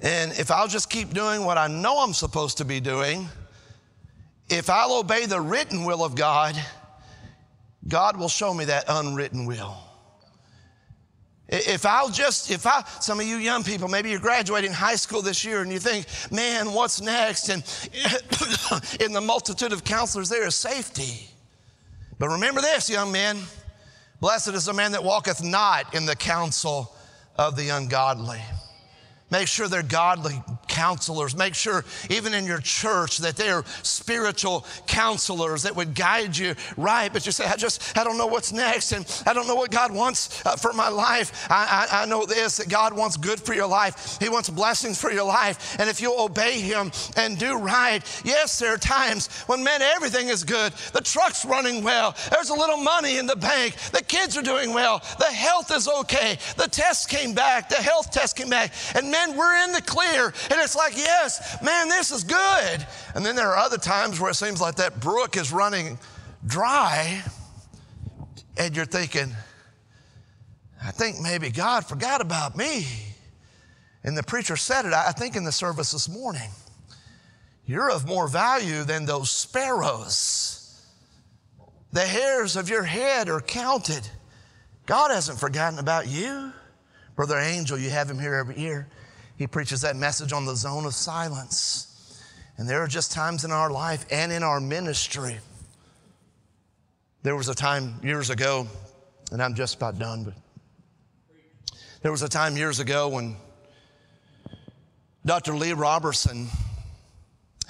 B: And if I'll just keep doing what I know I'm supposed to be doing, if I'll obey the written will of God, God will show me that unwritten will. If I'll just, if I, some of you young people, maybe you're graduating high school this year and you think, man, what's next? And in the multitude of counselors, there is safety. But remember this, young men blessed is the man that walketh not in the counsel of the ungodly. Make sure they're godly counselors. Make sure, even in your church, that they're spiritual counselors that would guide you right. But you say, I just, I don't know what's next, and I don't know what God wants uh, for my life. I, I, I know this that God wants good for your life, He wants blessings for your life. And if you'll obey Him and do right, yes, there are times when, man, everything is good. The truck's running well, there's a little money in the bank, the kids are doing well, the health is okay, the test came back, the health test came back, and man, we're in the clear. And it's like, yes, man, this is good. And then there are other times where it seems like that brook is running dry, and you're thinking, I think maybe God forgot about me. And the preacher said it, I think, in the service this morning. You're of more value than those sparrows. The hairs of your head are counted. God hasn't forgotten about you. Brother Angel, you have him here every year. He preaches that message on the zone of silence. And there are just times in our life and in our ministry. There was a time years ago, and I'm just about done, but There was a time years ago when Dr. Lee Roberson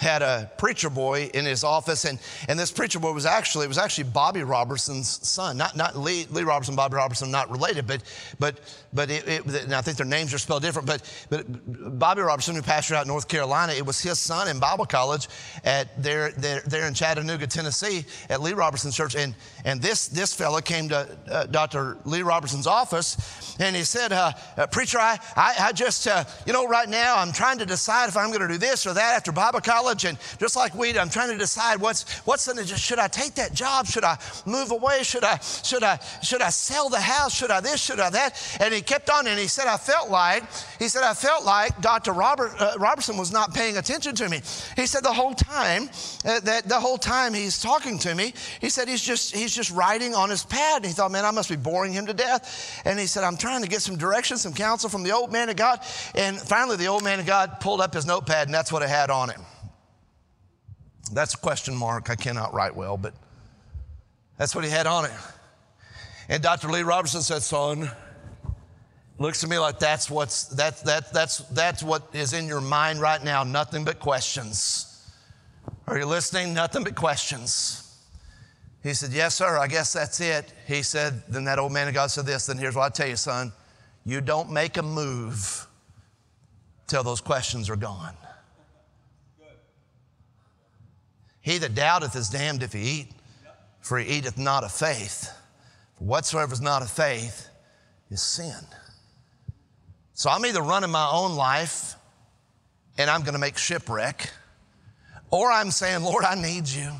B: had a preacher boy in his office, and, and this preacher boy was actually it was actually Bobby Robertson's son, not not Lee, Lee Robertson, Bobby Robertson, not related, but but but it, it, and I think their names are spelled different. But but Bobby Robertson, who pastored out in North Carolina, it was his son in Bible college at there there, there in Chattanooga, Tennessee, at Lee Robertson's church, and and this this fellow came to uh, Dr. Lee Robertson's office, and he said, uh, uh, "Preacher, I I, I just uh, you know right now I'm trying to decide if I'm going to do this or that after Bible college." College, and just like we, I'm trying to decide what's what's in it. Should I take that job? Should I move away? Should I should I should I sell the house? Should I this? Should I that? And he kept on, and he said, I felt like he said I felt like Dr. Robert uh, Robertson was not paying attention to me. He said the whole time uh, that the whole time he's talking to me, he said he's just he's just writing on his pad, and he thought, man, I must be boring him to death. And he said, I'm trying to get some direction, some counsel from the old man of God. And finally, the old man of God pulled up his notepad, and that's what it had on it. That's a question mark. I cannot write well, but that's what he had on it. And Dr. Lee Robertson said, son, looks to me like that's what's that, that, that's that's what is in your mind right now, nothing but questions. Are you listening? Nothing but questions. He said, Yes, sir, I guess that's it. He said, Then that old man of God said this, then here's what I tell you, son. You don't make a move till those questions are gone. He that doubteth is damned if he eat, for he eateth not of faith. For whatsoever is not of faith is sin. So I'm either running my own life and I'm going to make shipwreck, or I'm saying, Lord, I need you.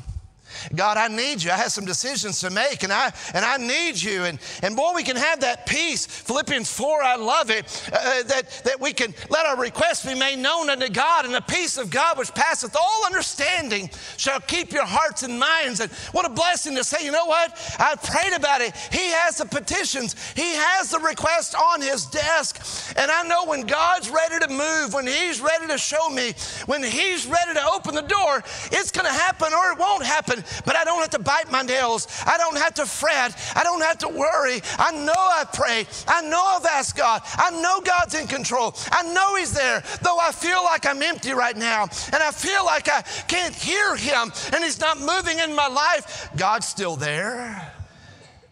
B: God, I need you. I have some decisions to make and I, and I need you. And, and boy, we can have that peace. Philippians 4, I love it, uh, uh, that, that we can let our requests be made known unto God and the peace of God which passeth all understanding shall keep your hearts and minds. And what a blessing to say, you know what? I prayed about it. He has the petitions. He has the request on his desk. And I know when God's ready to move, when he's ready to show me, when he's ready to open the door, it's going to happen or it won't happen but I don't have to bite my nails. I don't have to fret. I don't have to worry. I know I've prayed. I know I've asked God. I know God's in control. I know He's there, though I feel like I'm empty right now and I feel like I can't hear Him and He's not moving in my life. God's still there.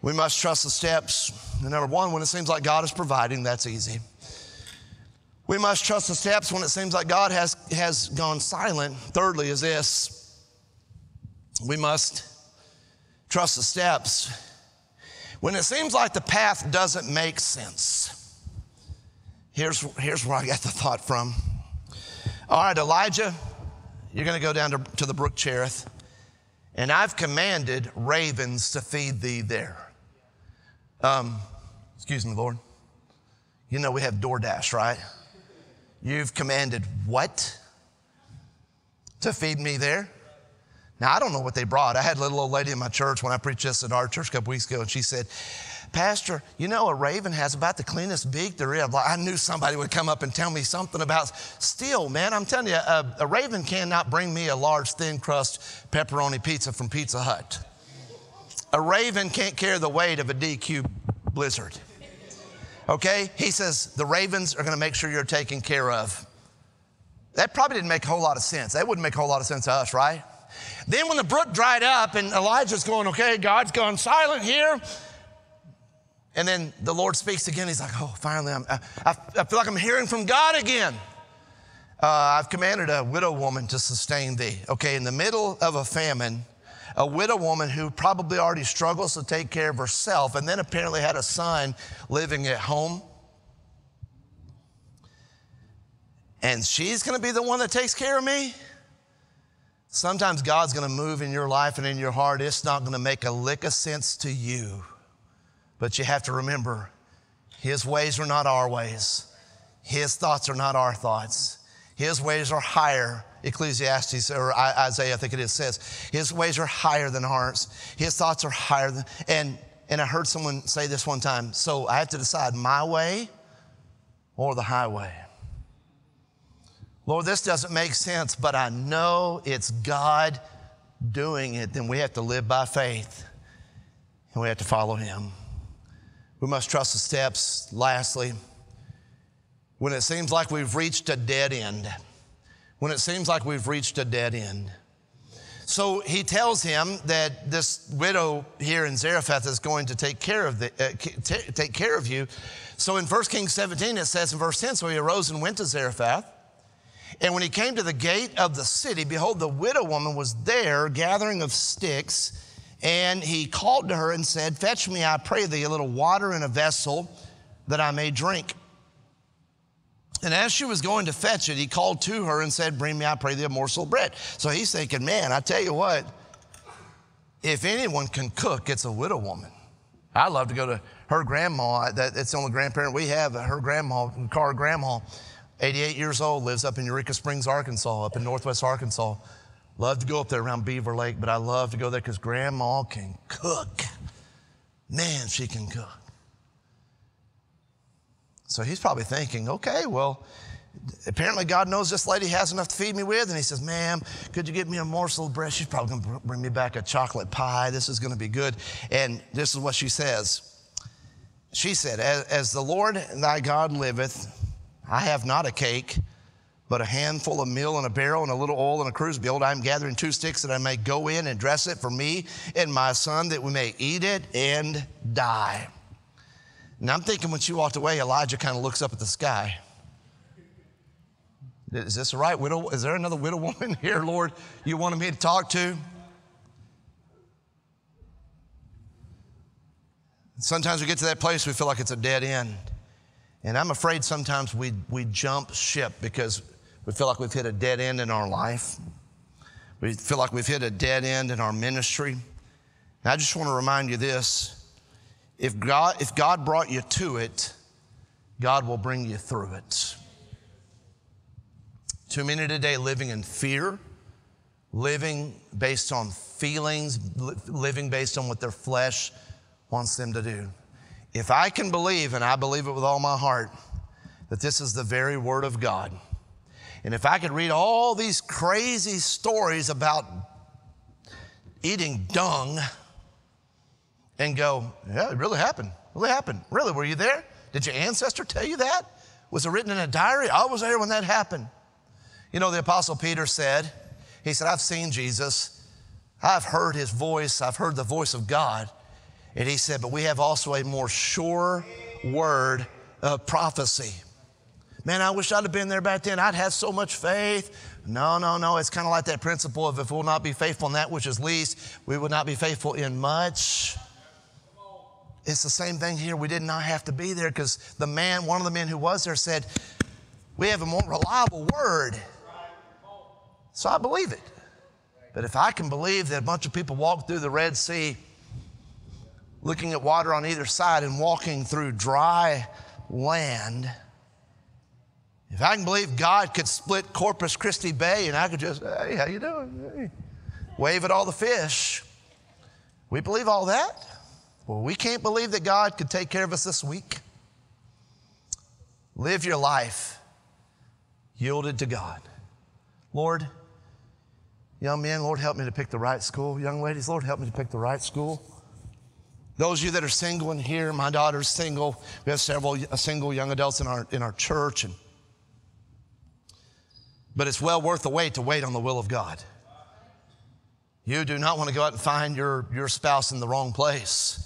B: We must trust the steps. Number one, when it seems like God is providing, that's easy. We must trust the steps when it seems like God has, has gone silent. Thirdly, is this we must trust the steps when it seems like the path doesn't make sense. Here's, here's where I got the thought from. All right, Elijah, you're going to go down to, to the brook Cherith, and I've commanded ravens to feed thee there. Um, excuse me, Lord. You know we have DoorDash, right? You've commanded what? To feed me there? Now, I don't know what they brought. I had a little old lady in my church when I preached this at our church a couple weeks ago, and she said, Pastor, you know, a raven has about the cleanest beak there is. Like, I knew somebody would come up and tell me something about steel, man. I'm telling you, a, a raven cannot bring me a large, thin crust pepperoni pizza from Pizza Hut. A raven can't carry the weight of a DQ blizzard. Okay? He says, the ravens are going to make sure you're taken care of. That probably didn't make a whole lot of sense. That wouldn't make a whole lot of sense to us, right? Then, when the brook dried up and Elijah's going, okay, God's gone silent here. And then the Lord speaks again. He's like, oh, finally, I'm, I, I feel like I'm hearing from God again. Uh, I've commanded a widow woman to sustain thee. Okay, in the middle of a famine, a widow woman who probably already struggles to take care of herself and then apparently had a son living at home. And she's going to be the one that takes care of me? Sometimes God's going to move in your life and in your heart. It's not going to make a lick of sense to you. But you have to remember His ways are not our ways, His thoughts are not our thoughts. His ways are higher. Ecclesiastes or Isaiah, I think it is, says, His ways are higher than ours. His thoughts are higher than, and, and I heard someone say this one time. So I have to decide my way or the highway. Lord, this doesn't make sense, but I know it's God doing it. Then we have to live by faith and we have to follow Him. We must trust the steps. Lastly, when it seems like we've reached a dead end. When it seems like we've reached a dead end. So he tells him that this widow here in Zarephath is going to take care of the, uh, t- take care of you. So in 1 Kings 17 it says in verse 10, so he arose and went to Zarephath. And when he came to the gate of the city, behold, the widow woman was there gathering of sticks. And he called to her and said, Fetch me, I pray thee, a little water in a vessel that I may drink. And as she was going to fetch it, he called to her and said, Bring me, I pray thee, a morsel of bread. So he's thinking, Man, I tell you what, if anyone can cook, it's a widow woman. I love to go to her grandma. That, it's the only grandparent we have. Her grandma, Car Grandma, 88 years old, lives up in Eureka Springs, Arkansas, up in northwest Arkansas. Love to go up there around Beaver Lake, but I love to go there because grandma can cook. Man, she can cook. So he's probably thinking, okay, well, apparently God knows this lady has enough to feed me with. And he says, ma'am, could you get me a morsel of bread? She's probably going to bring me back a chocolate pie. This is going to be good. And this is what she says. She said, as, as the Lord thy God liveth, I have not a cake, but a handful of meal in a barrel and a little oil in a cruse. Behold, I am gathering two sticks that I may go in and dress it for me and my son that we may eat it and die. Now I'm thinking when she walked away, Elijah kind of looks up at the sky. Is this right widow? Is there another widow woman here, Lord, you wanted me to talk to? Sometimes we get to that place we feel like it's a dead end. And I'm afraid sometimes we, we jump ship because we feel like we've hit a dead end in our life. We feel like we've hit a dead end in our ministry. And I just want to remind you this if God, if God brought you to it, God will bring you through it. Too many today living in fear, living based on feelings, living based on what their flesh wants them to do. If I can believe, and I believe it with all my heart, that this is the very Word of God, and if I could read all these crazy stories about eating dung and go, yeah, it really happened. It really happened. Really, were you there? Did your ancestor tell you that? Was it written in a diary? I was there when that happened. You know, the Apostle Peter said, he said, I've seen Jesus. I've heard his voice. I've heard the voice of God. And he said, but we have also a more sure word of prophecy. Man, I wish I'd have been there back then. I'd had so much faith. No, no, no. It's kind of like that principle of if we'll not be faithful in that which is least, we will not be faithful in much. It's the same thing here. We did not have to be there because the man, one of the men who was there said, We have a more reliable word. So I believe it. But if I can believe that a bunch of people walked through the Red Sea looking at water on either side and walking through dry land, if I can believe God could split Corpus Christi Bay and I could just, hey, how you doing? Hey. Wave at all the fish. We believe all that. Well, we can't believe that God could take care of us this week. Live your life yielded to God. Lord, young men, Lord, help me to pick the right school. Young ladies, Lord, help me to pick the right school. Those of you that are single in here, my daughter's single. We have several uh, single young adults in our, in our church. And, but it's well worth the wait to wait on the will of God. You do not want to go out and find your, your spouse in the wrong place.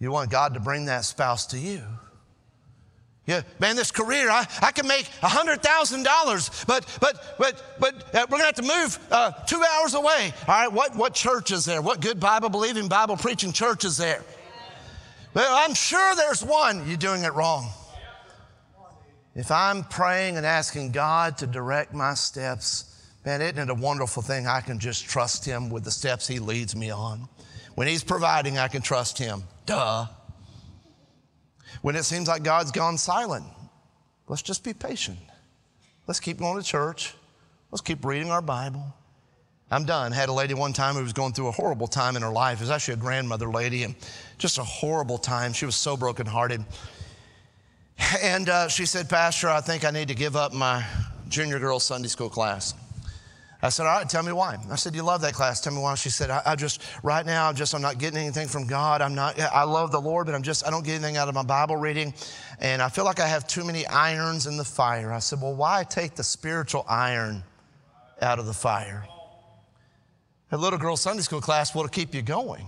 B: You want God to bring that spouse to you. Yeah, man, this career, I, I can make $100,000, but, but, but, but uh, we're going to have to move uh, two hours away. All right, what, what church is there? What good Bible believing, Bible preaching church is there? Well, I'm sure there's one. You're doing it wrong. If I'm praying and asking God to direct my steps, man, isn't it a wonderful thing? I can just trust Him with the steps He leads me on. When He's providing, I can trust Him. Duh. When it seems like God's gone silent, let's just be patient. Let's keep going to church. Let's keep reading our Bible. I'm done. Had a lady one time who was going through a horrible time in her life. It was actually a grandmother lady, and just a horrible time. She was so brokenhearted. And uh, she said, Pastor, I think I need to give up my junior girl Sunday school class. I said, All right, tell me why. I said, You love that class. Tell me why. She said, I, I, just, right now, I'm just, I'm not getting anything from God. I'm not, I love the Lord, but I'm just, I don't get anything out of my Bible reading. And I feel like I have too many irons in the fire. I said, Well, why take the spiritual iron out of the fire? A little girl Sunday school class will keep you going.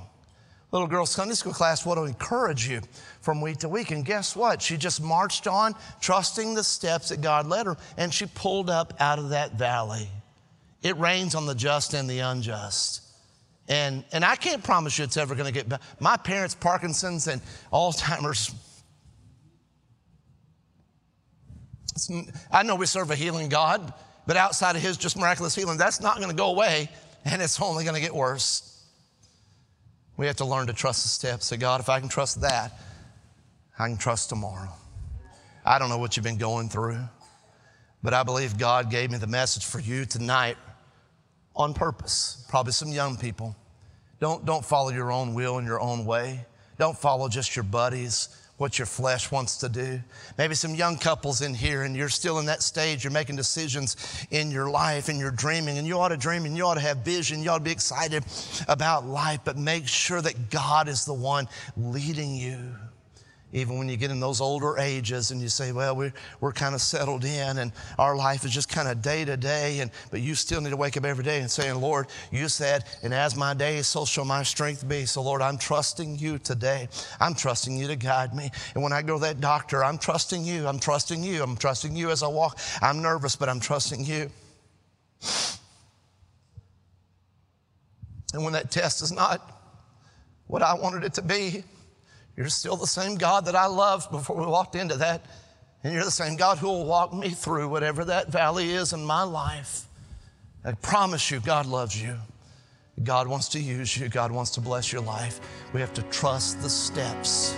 B: Little girl Sunday school class will encourage you from week to week. And guess what? She just marched on, trusting the steps that God led her, and she pulled up out of that valley. It rains on the just and the unjust. And, and I can't promise you it's ever going to get better. My parents, Parkinson's and Alzheimer's. I know we serve a healing God, but outside of His just miraculous healing, that's not going to go away, and it's only going to get worse. We have to learn to trust the steps. Say, God, if I can trust that, I can trust tomorrow. I don't know what you've been going through, but I believe God gave me the message for you tonight on purpose. Probably some young people. Don't, don't follow your own will and your own way. Don't follow just your buddies, what your flesh wants to do. Maybe some young couples in here and you're still in that stage, you're making decisions in your life and you're dreaming, and you ought to dream and you ought to have vision, you ought to be excited about life, but make sure that God is the one leading you even when you get in those older ages and you say, well, we're, we're kind of settled in and our life is just kind of day to day, and, but you still need to wake up every day and saying, Lord, you said, and as my days, so shall my strength be. So, Lord, I'm trusting you today. I'm trusting you to guide me. And when I go to that doctor, I'm trusting you. I'm trusting you. I'm trusting you as I walk. I'm nervous, but I'm trusting you. And when that test is not what I wanted it to be, you're still the same God that I loved before we walked into that. And you're the same God who will walk me through whatever that valley is in my life. I promise you, God loves you. God wants to use you. God wants to bless your life. We have to trust the steps.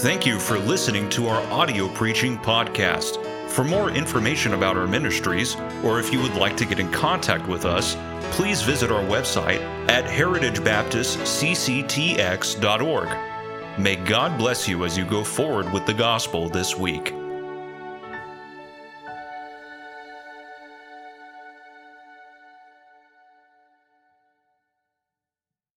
A: Thank you for listening to our audio preaching podcast. For more information about our ministries, or if you would like to get in contact with us, please visit our website at heritagebaptistcctx.org. May God bless you as you go forward with the gospel this week.